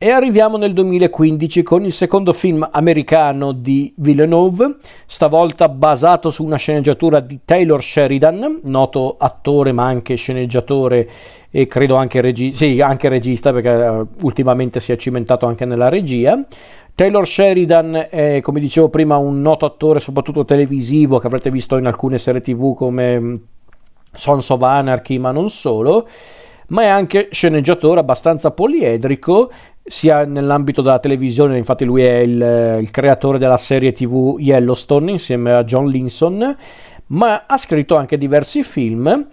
E arriviamo nel 2015 con il secondo film americano di Villeneuve, stavolta basato su una sceneggiatura di Taylor Sheridan, noto attore ma anche sceneggiatore e credo anche, regi- sì, anche regista perché uh, ultimamente si è cimentato anche nella regia. Taylor Sheridan è, come dicevo prima, un noto attore soprattutto televisivo che avrete visto in alcune serie tv come mm, Sons of Anarchy, ma non solo ma è anche sceneggiatore abbastanza poliedrico sia nell'ambito della televisione, infatti lui è il, il, creatore della serie tv Yellowstone insieme a John Linson, ma ha scritto anche diversi film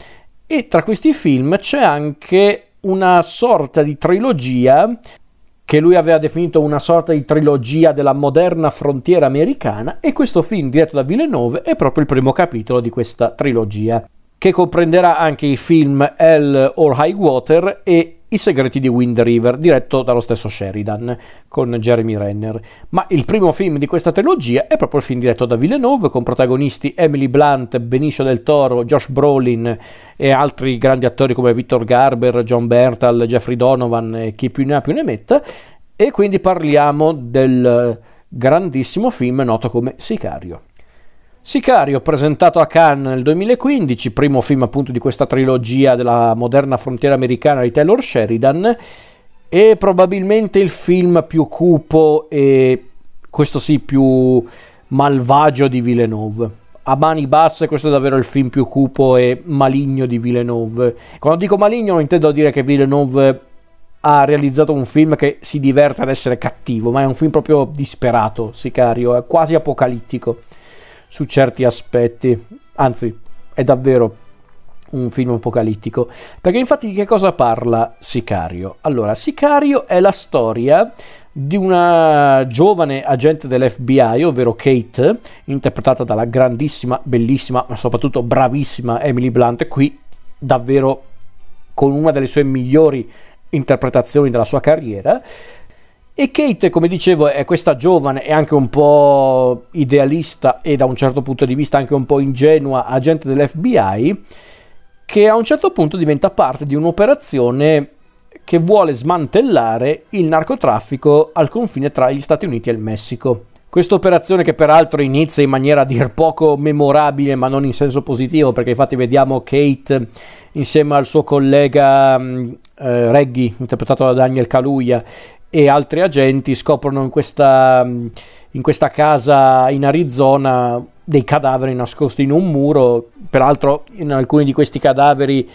e tra questi film c'è anche una sorta di trilogia che lui aveva definito una sorta di trilogia della moderna frontiera americana e questo film diretto da Villeneuve è proprio il primo capitolo di questa trilogia che comprenderà anche i film Hell or High Water e i segreti di Wind River, diretto dallo stesso Sheridan con Jeremy Renner. Ma il primo film di questa trilogia è proprio il film diretto da Villeneuve, con protagonisti Emily Blunt, Benicio del Toro, Josh Brolin e altri grandi attori come Victor Garber, John Bertal, Jeffrey Donovan e chi più ne ha più ne metta. E quindi parliamo del grandissimo film noto come Sicario. Sicario, presentato a Cannes nel 2015, primo film appunto di questa trilogia della moderna frontiera americana di Taylor Sheridan, è probabilmente il film più cupo e questo sì più malvagio di Villeneuve. A mani basse questo è davvero il film più cupo e maligno di Villeneuve. Quando dico maligno non intendo dire che Villeneuve ha realizzato un film che si diverte ad essere cattivo, ma è un film proprio disperato, Sicario, è quasi apocalittico su certi aspetti, anzi è davvero un film apocalittico, perché infatti di che cosa parla Sicario? Allora, Sicario è la storia di una giovane agente dell'FBI, ovvero Kate, interpretata dalla grandissima, bellissima, ma soprattutto bravissima Emily Blunt, qui davvero con una delle sue migliori interpretazioni della sua carriera, e Kate, come dicevo, è questa giovane e anche un po' idealista e da un certo punto di vista anche un po' ingenua agente dell'FBI che a un certo punto diventa parte di un'operazione che vuole smantellare il narcotraffico al confine tra gli Stati Uniti e il Messico. Questa operazione che peraltro inizia in maniera a dir poco memorabile, ma non in senso positivo, perché infatti vediamo Kate insieme al suo collega eh, Reggie, interpretato da Daniel Kaluuya, e altri agenti scoprono in questa, in questa casa in Arizona dei cadaveri nascosti in un muro, peraltro in alcuni di questi cadaveri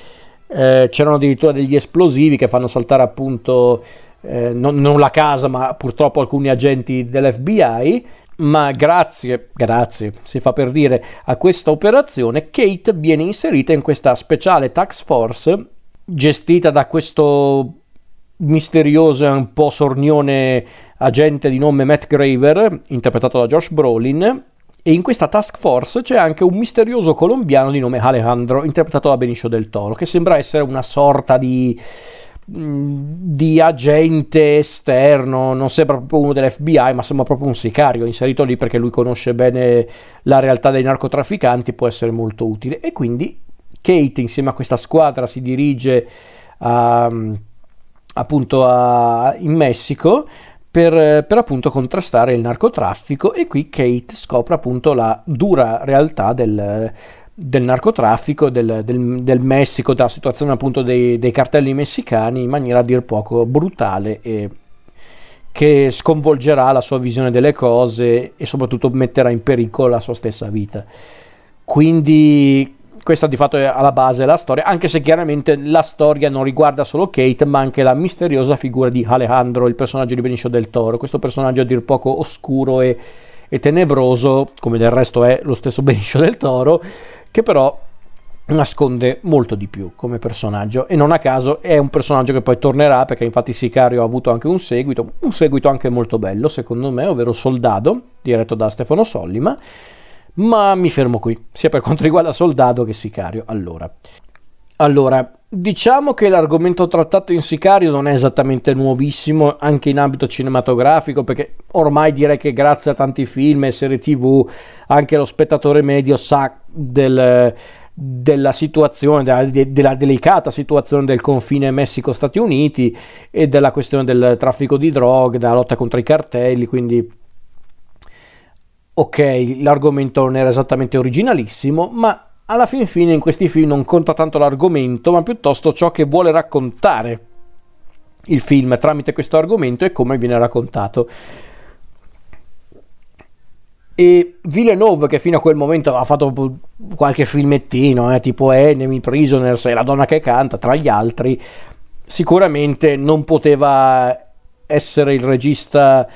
eh, c'erano addirittura degli esplosivi che fanno saltare appunto eh, non, non, la casa ma purtroppo alcuni agenti dell'FBI ma grazie, grazie, si fa per dire, a questa operazione Kate viene inserita in questa speciale tax force gestita da questo misterioso e un po' sornione agente di nome Matt Graver, interpretato da Josh Brolin, e in questa task force c'è anche un misterioso colombiano di nome Alejandro, interpretato da Benicio del Toro, che sembra essere una sorta di, mm, di agente esterno, non sembra proprio uno dell'FBI, ma sembra proprio un sicario inserito lì perché lui conosce bene la realtà dei narcotrafficanti, può essere molto utile. E quindi Kate, insieme a questa squadra, si dirige a appunto a, in Messico per, per, appunto contrastare il narcotraffico e qui Kate scopre appunto la dura realtà del, del narcotraffico del, del, del, Messico, della situazione appunto dei, dei, cartelli messicani in maniera a dir poco brutale e che sconvolgerà la sua visione delle cose e soprattutto metterà in pericolo la sua stessa vita. Quindi questa di fatto è alla base della storia, anche se chiaramente la storia non riguarda solo Kate, ma anche la misteriosa figura di Alejandro, il personaggio di Benicio del Toro, questo personaggio a dir poco oscuro e, e tenebroso, come del resto è lo stesso Benicio del Toro, che però nasconde molto di più come personaggio. E non a caso è un personaggio che poi tornerà perché infatti Sicario ha avuto anche un seguito, un seguito anche molto bello secondo me, ovvero Soldado, diretto da Stefano Sollima ma mi fermo qui, sia per quanto riguarda Soldato che Sicario. Allora, allora, diciamo che l'argomento trattato in Sicario non è esattamente nuovissimo anche in ambito cinematografico, perché ormai direi che grazie a tanti film e serie TV anche lo spettatore medio sa del, della situazione, della, della, delicata situazione del confine Messico-Stati Uniti e della questione del traffico di droghe, della lotta contro i cartelli, quindi ok, l'argomento non era esattamente originalissimo, ma alla fin fine in questi film non conta tanto l'argomento, ma piuttosto ciò che vuole raccontare il film tramite questo argomento e come viene raccontato. E Villeneuve, che fino a quel momento aveva fatto qualche filmettino, eh, tipo Enemy, Prisoners e La donna che canta, tra gli altri, sicuramente non poteva essere il regista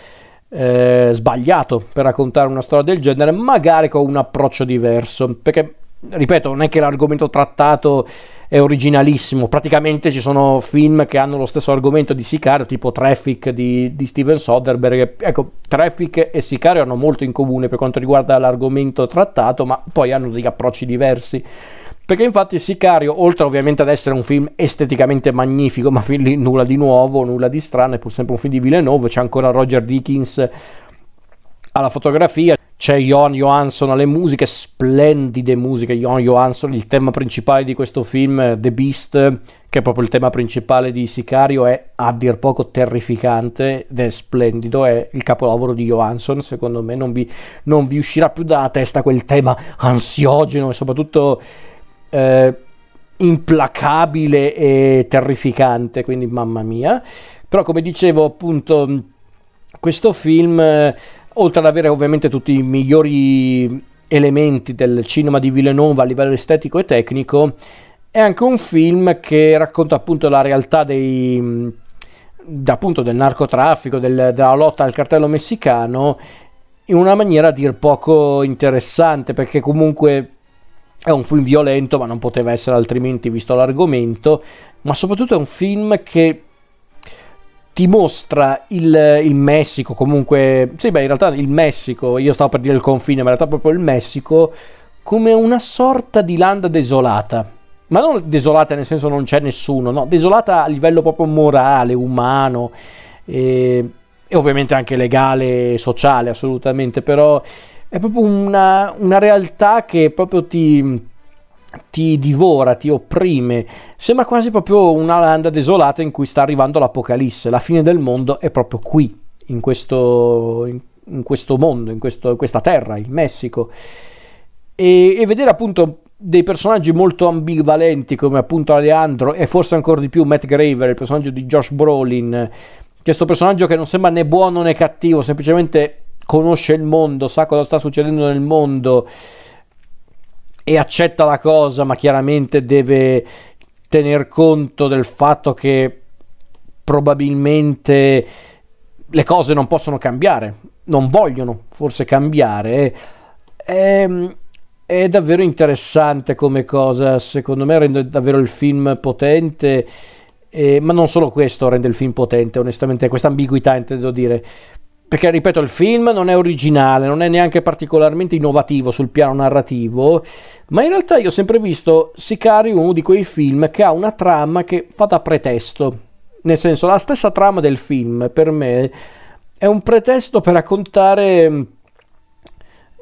eh, sbagliato per raccontare una storia del genere, magari con un approccio diverso, perché ripeto, non è che l'argomento trattato è originalissimo, praticamente ci sono film che hanno lo stesso argomento di Sicario, tipo Traffic di, di Steven Soderbergh. Ecco, Traffic e Sicario hanno molto in comune per quanto riguarda l'argomento trattato, ma poi hanno degli approcci diversi. Perché infatti Sicario, oltre ovviamente ad essere un film esteticamente magnifico, ma film lì nulla di nuovo, nulla di strano, è pur sempre un film di Villeneuve, c'è ancora Roger Dickens alla fotografia, c'è Johan Johansson alle musiche, splendide musiche, Johan Johansson, il tema principale di questo film, The Beast, che è proprio il tema principale di Sicario, è a dir poco terrificante ed è splendido, è il capolavoro di Johansson, secondo me non vi, non vi uscirà più dalla testa quel tema ansiogeno e soprattutto eh, implacabile e terrificante, quindi mamma mia. Però come dicevo appunto, questo film, eh, oltre ad avere ovviamente tutti i migliori elementi del cinema di Villeneuve a livello estetico e tecnico, è anche un film che racconta appunto la realtà dei, appunto del narcotraffico, del, della lotta al cartello messicano in una maniera a dir poco interessante perché comunque è un film violento, ma non poteva essere altrimenti visto l'argomento, ma soprattutto è un film che ti mostra il, il, Messico, comunque, sì, beh, in realtà il Messico, io stavo per dire il confine, ma in realtà proprio il Messico, come una sorta di landa desolata. Ma non desolata nel senso non c'è nessuno, no, desolata a livello proprio morale, umano e, e ovviamente anche legale, sociale, assolutamente, però è proprio una, una realtà che proprio ti, ti divora, ti opprime. Sembra quasi proprio una landa desolata in cui sta arrivando l'apocalisse. La fine del mondo è proprio qui, in questo, in, in questo mondo, in, questo, in, questa terra, il Messico. E, e, vedere appunto dei personaggi molto ambivalenti come appunto Aleandro e forse ancora di più Matt Graver, il personaggio di Josh Brolin, questo personaggio che non sembra né buono né cattivo, semplicemente conosce il mondo, sa cosa sta succedendo nel mondo e accetta la cosa, ma chiaramente deve tener conto del fatto che probabilmente le cose non possono cambiare, non vogliono forse cambiare. È, è davvero interessante come cosa, secondo me rende davvero il film potente. Eh, ma non solo questo rende il film potente, onestamente, questa ambiguità intendo dire, perché ripeto il film non è originale, non è neanche particolarmente innovativo sul piano narrativo, ma in realtà io ho sempre visto Sicario uno di quei film che ha una trama che fa da pretesto, nel senso la stessa trama del film per me è un pretesto per raccontare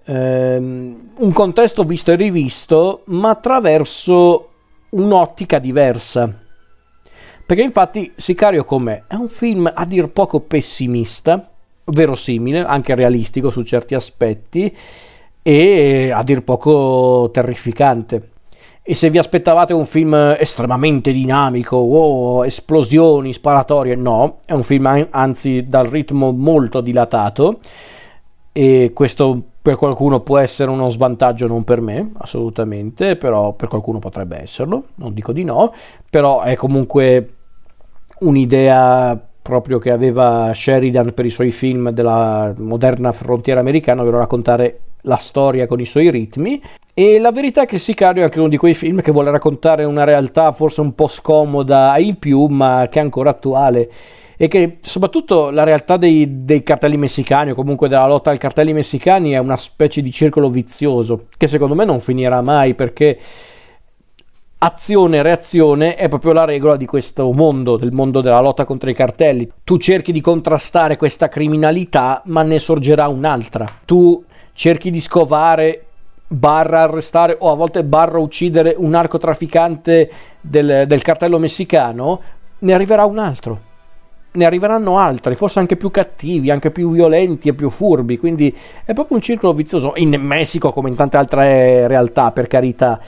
ehm, un contesto visto e rivisto, ma attraverso un'ottica diversa. Perché infatti Sicario com'è? È un film a dir poco pessimista, verosimile, anche realistico su certi aspetti e a dir poco terrificante. E se vi aspettavate un film estremamente dinamico, wow, esplosioni, sparatorie, no, è un film anzi dal ritmo molto dilatato e questo per qualcuno può essere uno svantaggio, non per me, assolutamente, però per qualcuno potrebbe esserlo, non dico di no, però è comunque un'idea proprio che aveva Sheridan per i suoi film della moderna frontiera americana, ovvero raccontare la storia con i suoi ritmi. E la verità è che Sicario è anche uno di quei film che vuole raccontare una realtà forse un po' scomoda ai più, ma che è ancora attuale. E che soprattutto la realtà dei, dei cartelli messicani, o comunque della lotta ai cartelli messicani, è una specie di circolo vizioso, che secondo me non finirà mai perché azione e reazione è proprio la regola di questo mondo, del mondo della lotta contro i cartelli. Tu cerchi di contrastare questa criminalità, ma ne sorgerà un'altra. Tu cerchi di scovare barra arrestare o a volte barra uccidere un narcotrafficante del, del cartello messicano, ne arriverà un altro ne arriveranno altri, forse anche più cattivi, anche più violenti e più furbi, quindi è proprio un circolo vizioso in Messico come in tante altre realtà, per carità.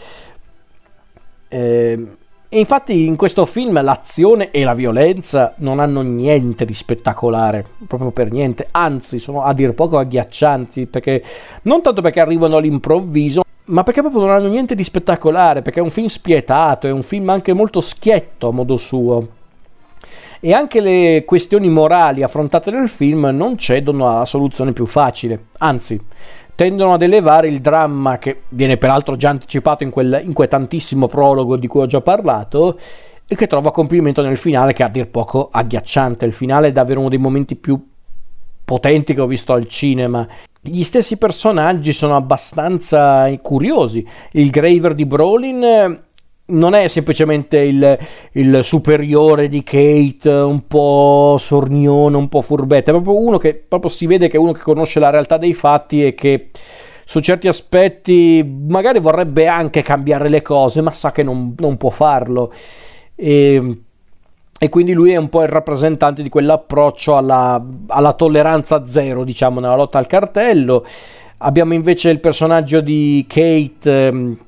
Eh, e infatti in questo film l'azione e la violenza non hanno niente di spettacolare, proprio per niente, anzi sono a dir poco agghiaccianti, perché non tanto perché arrivano all'improvviso, ma perché proprio non hanno niente di spettacolare, perché è un film spietato, è un film anche molto schietto a modo suo. E anche le questioni morali affrontate nel film non cedono alla soluzione più facile, anzi, tendono ad elevare il dramma che viene peraltro già anticipato in quel inquietantissimo prologo di cui ho già parlato e che trova compimento nel finale che è a dir poco agghiacciante. Il finale è davvero uno dei momenti più potenti che ho visto al cinema. Gli stessi personaggi sono abbastanza curiosi. Il Graver di Brolin non è semplicemente il, il, superiore di Kate, un po' sornione, un po' furbetto, è proprio uno che proprio si vede che è uno che conosce la realtà dei fatti e che su certi aspetti magari vorrebbe anche cambiare le cose, ma sa che non, non può farlo. E, e, quindi lui è un po' il rappresentante di quell'approccio alla, alla tolleranza zero, diciamo, nella lotta al cartello. Abbiamo invece il personaggio di Kate ehm,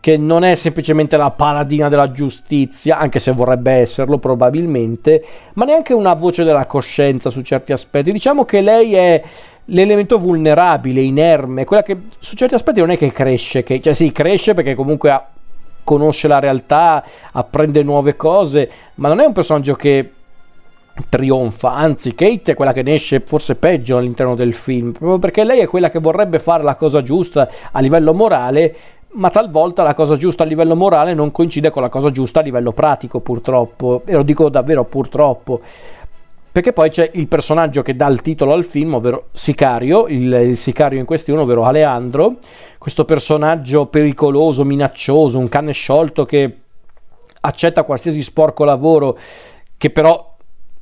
che non è semplicemente la paladina della giustizia, anche se vorrebbe esserlo probabilmente, ma neanche una voce della coscienza su certi aspetti. Diciamo che lei è l'elemento vulnerabile, inerme, quella che su certi aspetti non è che cresce, che, cioè sì, cresce perché comunque ha, conosce la realtà, apprende nuove cose, ma non è un personaggio che trionfa, anzi Kate è quella che ne esce forse peggio all'interno del film, proprio perché lei è quella che vorrebbe fare la cosa giusta a livello morale, ma talvolta la cosa giusta a livello morale non coincide con la cosa giusta a livello pratico, purtroppo. E lo dico davvero purtroppo. Perché poi c'è il personaggio che dà il titolo al film, ovvero Sicario, il, il sicario in questione, ovvero Aleandro, questo personaggio pericoloso, minaccioso, un cane sciolto che accetta qualsiasi sporco lavoro, che però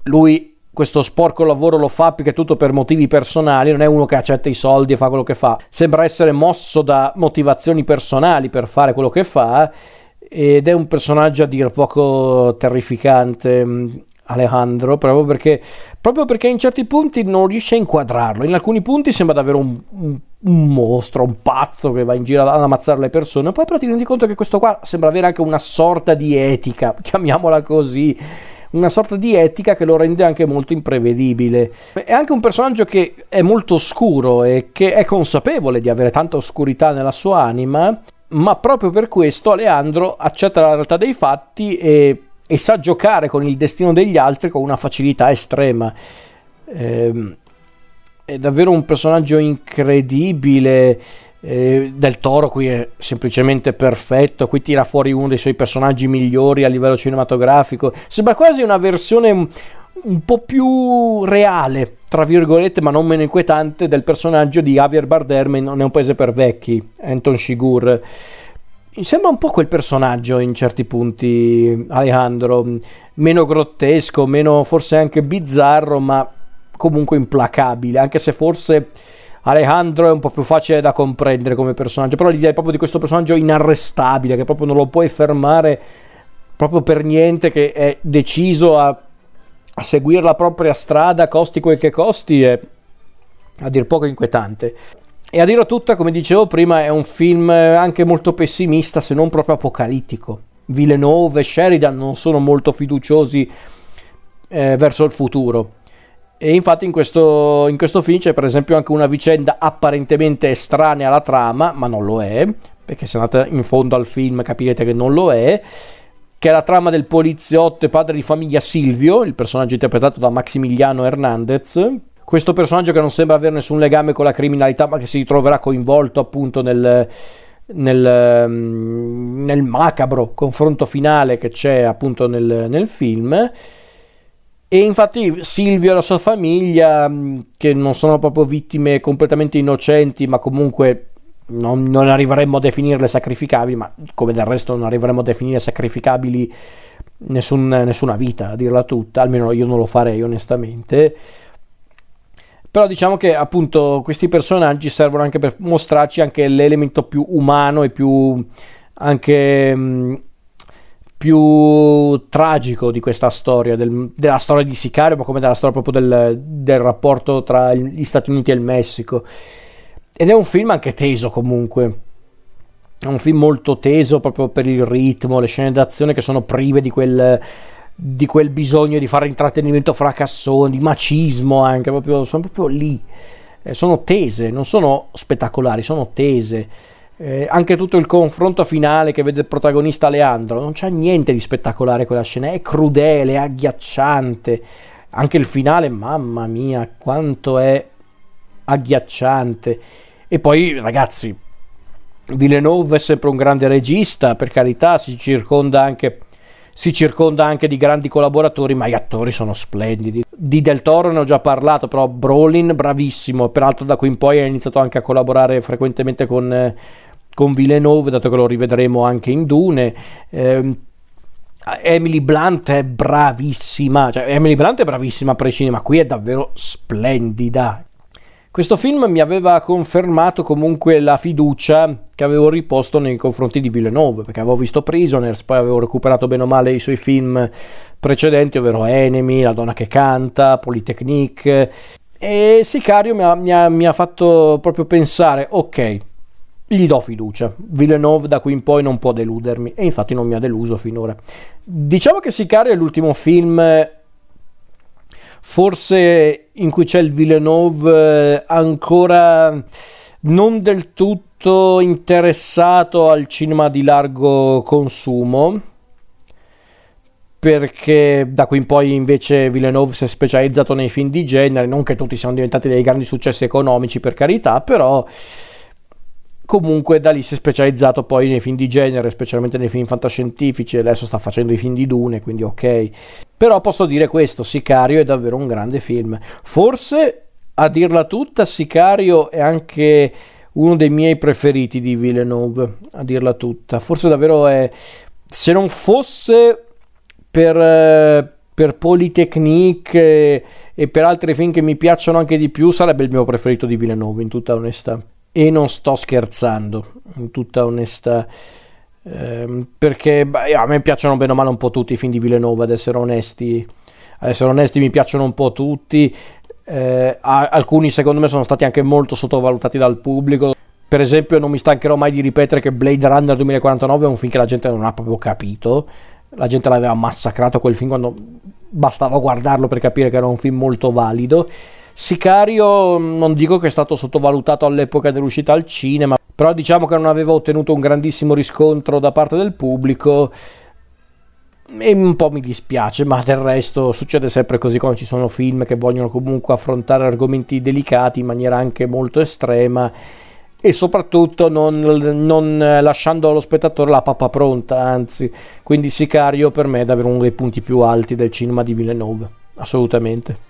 lui questo sporco lavoro lo fa più che tutto per motivi personali, non è uno che accetta i soldi e fa quello che fa, sembra essere mosso da motivazioni personali per fare quello che fa ed è un personaggio a dir poco terrificante. Mm, Alejandro, proprio perché, proprio perché in certi punti non riesce a inquadrarlo. In alcuni punti sembra davvero un, un, un, mostro, un pazzo che va in giro ad ammazzare le persone. Poi però ti rendi conto che questo qua sembra avere anche una sorta di etica, chiamiamola così una sorta di etica che lo rende anche molto imprevedibile. È anche un personaggio che è molto oscuro e che è consapevole di avere tanta oscurità nella sua anima, ma proprio per questo Aleandro accetta la realtà dei fatti e, e sa giocare con il destino degli altri con una facilità estrema. Ehm, è davvero un personaggio incredibile. Eh, del Toro qui è semplicemente perfetto, qui tira fuori uno dei suoi personaggi migliori a livello cinematografico, sembra quasi una versione un, un po' più reale, tra virgolette, ma non meno inquietante del personaggio di Javier Bardem in Non è un paese per vecchi, Anton Shigur. Sembra un po' quel personaggio in certi punti, Alejandro, meno grottesco, meno forse anche bizzarro, ma comunque implacabile, anche se forse Alejandro è un po' più facile da comprendere come personaggio, però l'idea è proprio di questo personaggio inarrestabile, che proprio non lo puoi fermare proprio per niente, che è deciso a, a seguire la propria strada, costi quel che costi, è a dir poco inquietante. E a dirlo tutta, come dicevo prima, è un film anche molto pessimista, se non proprio apocalittico. Villeneuve e Sheridan non sono molto fiduciosi eh, verso il futuro. E infatti in questo, in questo film c'è per esempio anche una vicenda apparentemente estranea alla trama, ma non lo è, perché se andate in fondo al film capirete che non lo è, che è la trama del poliziotto e padre di famiglia Silvio, il personaggio interpretato da Maximiliano Hernandez. Questo personaggio che non sembra avere nessun legame con la criminalità, ma che si ritroverà coinvolto appunto nel, nel, nel macabro confronto finale che c'è appunto nel, nel film. E infatti Silvio e la sua famiglia, mm, che non sono proprio vittime completamente innocenti, ma comunque non, non, arriveremmo a definirle sacrificabili, ma come del resto non arriveremmo a definire sacrificabili nessun, nessuna vita, a dirla tutta, almeno io non lo farei onestamente. Però diciamo che appunto questi personaggi servono anche per mostrarci anche l'elemento più umano e più anche mh, più tragico di questa storia, del, della storia di Sicario, ma come della storia proprio del, del rapporto tra gli Stati Uniti e il Messico. Ed è un film anche teso comunque. È un film molto teso proprio per il ritmo, le scene d'azione che sono prive di quel, di quel bisogno di fare intrattenimento fracassone, di macismo anche, proprio, sono proprio lì. Eh, sono tese, non sono spettacolari, sono tese. Eh, anche tutto il confronto finale che vede il protagonista Leandro, non c'è niente di spettacolare quella scena, è crudele, è agghiacciante. Anche il finale, mamma mia, quanto è agghiacciante. E poi, ragazzi, Villeneuve è sempre un grande regista, per carità, si circonda anche, si circonda anche di grandi collaboratori, ma gli attori sono splendidi. Di Del Toro ne ho già parlato, però Brolin bravissimo, peraltro da qui in poi ha iniziato anche a collaborare frequentemente con, con Villeneuve, dato che lo rivedremo anche in Dune. Eh, Emily Blunt è bravissima, cioè Emily Blunt è bravissima a prescindere, ma qui è davvero splendida. Questo film mi aveva confermato comunque la fiducia che avevo riposto nei confronti di Villeneuve, perché avevo visto Prisoners, poi avevo recuperato bene o male i suoi film precedenti, ovvero Enemy, La donna che canta, Polytechnique, e Sicario mi ha, mi ha, mi ha fatto proprio pensare, ok, gli do fiducia. Villeneuve da qui in poi non può deludermi e infatti non mi ha deluso finora. Diciamo che Sicario è l'ultimo film forse in cui c'è il Villeneuve eh, ancora non del tutto interessato al cinema di largo consumo perché da qui in poi invece Villeneuve si è specializzato nei film di genere, non che tutti siano diventati dei grandi successi economici per carità, però comunque da lì si è specializzato poi nei film di genere, specialmente nei film fantascientifici, adesso sta facendo i film di Dune, quindi ok. Però posso dire questo, Sicario è davvero un grande film. Forse, a dirla tutta, Sicario è anche uno dei miei preferiti di Villeneuve, a dirla tutta. Forse davvero è... Se non fosse per, per Polytechnique e per altri film che mi piacciono anche di più, sarebbe il mio preferito di Villeneuve, in tutta onestà. E non sto scherzando, in tutta onestà. Ehm, perché beh, a me piacciono bene o male un po' tutti i film di Villeneuve, ad essere onesti. Ad essere onesti mi piacciono un po' tutti. Eh, alcuni secondo me sono stati anche molto sottovalutati dal pubblico. Per esempio non mi stancherò mai di ripetere che Blade Runner 2049 è un film che la gente non ha proprio capito. La gente l'aveva massacrato quel film quando bastava guardarlo per capire che era un film molto valido. Sicario non dico che è stato sottovalutato all'epoca dell'uscita al cinema, però diciamo che non aveva ottenuto un grandissimo riscontro da parte del pubblico e un po' mi dispiace, ma del resto succede sempre così quando ci sono film che vogliono comunque affrontare argomenti delicati in maniera anche molto estrema e soprattutto non, non lasciando allo spettatore la pappa pronta, anzi, quindi Sicario per me è davvero uno dei punti più alti del cinema di Villeneuve, assolutamente.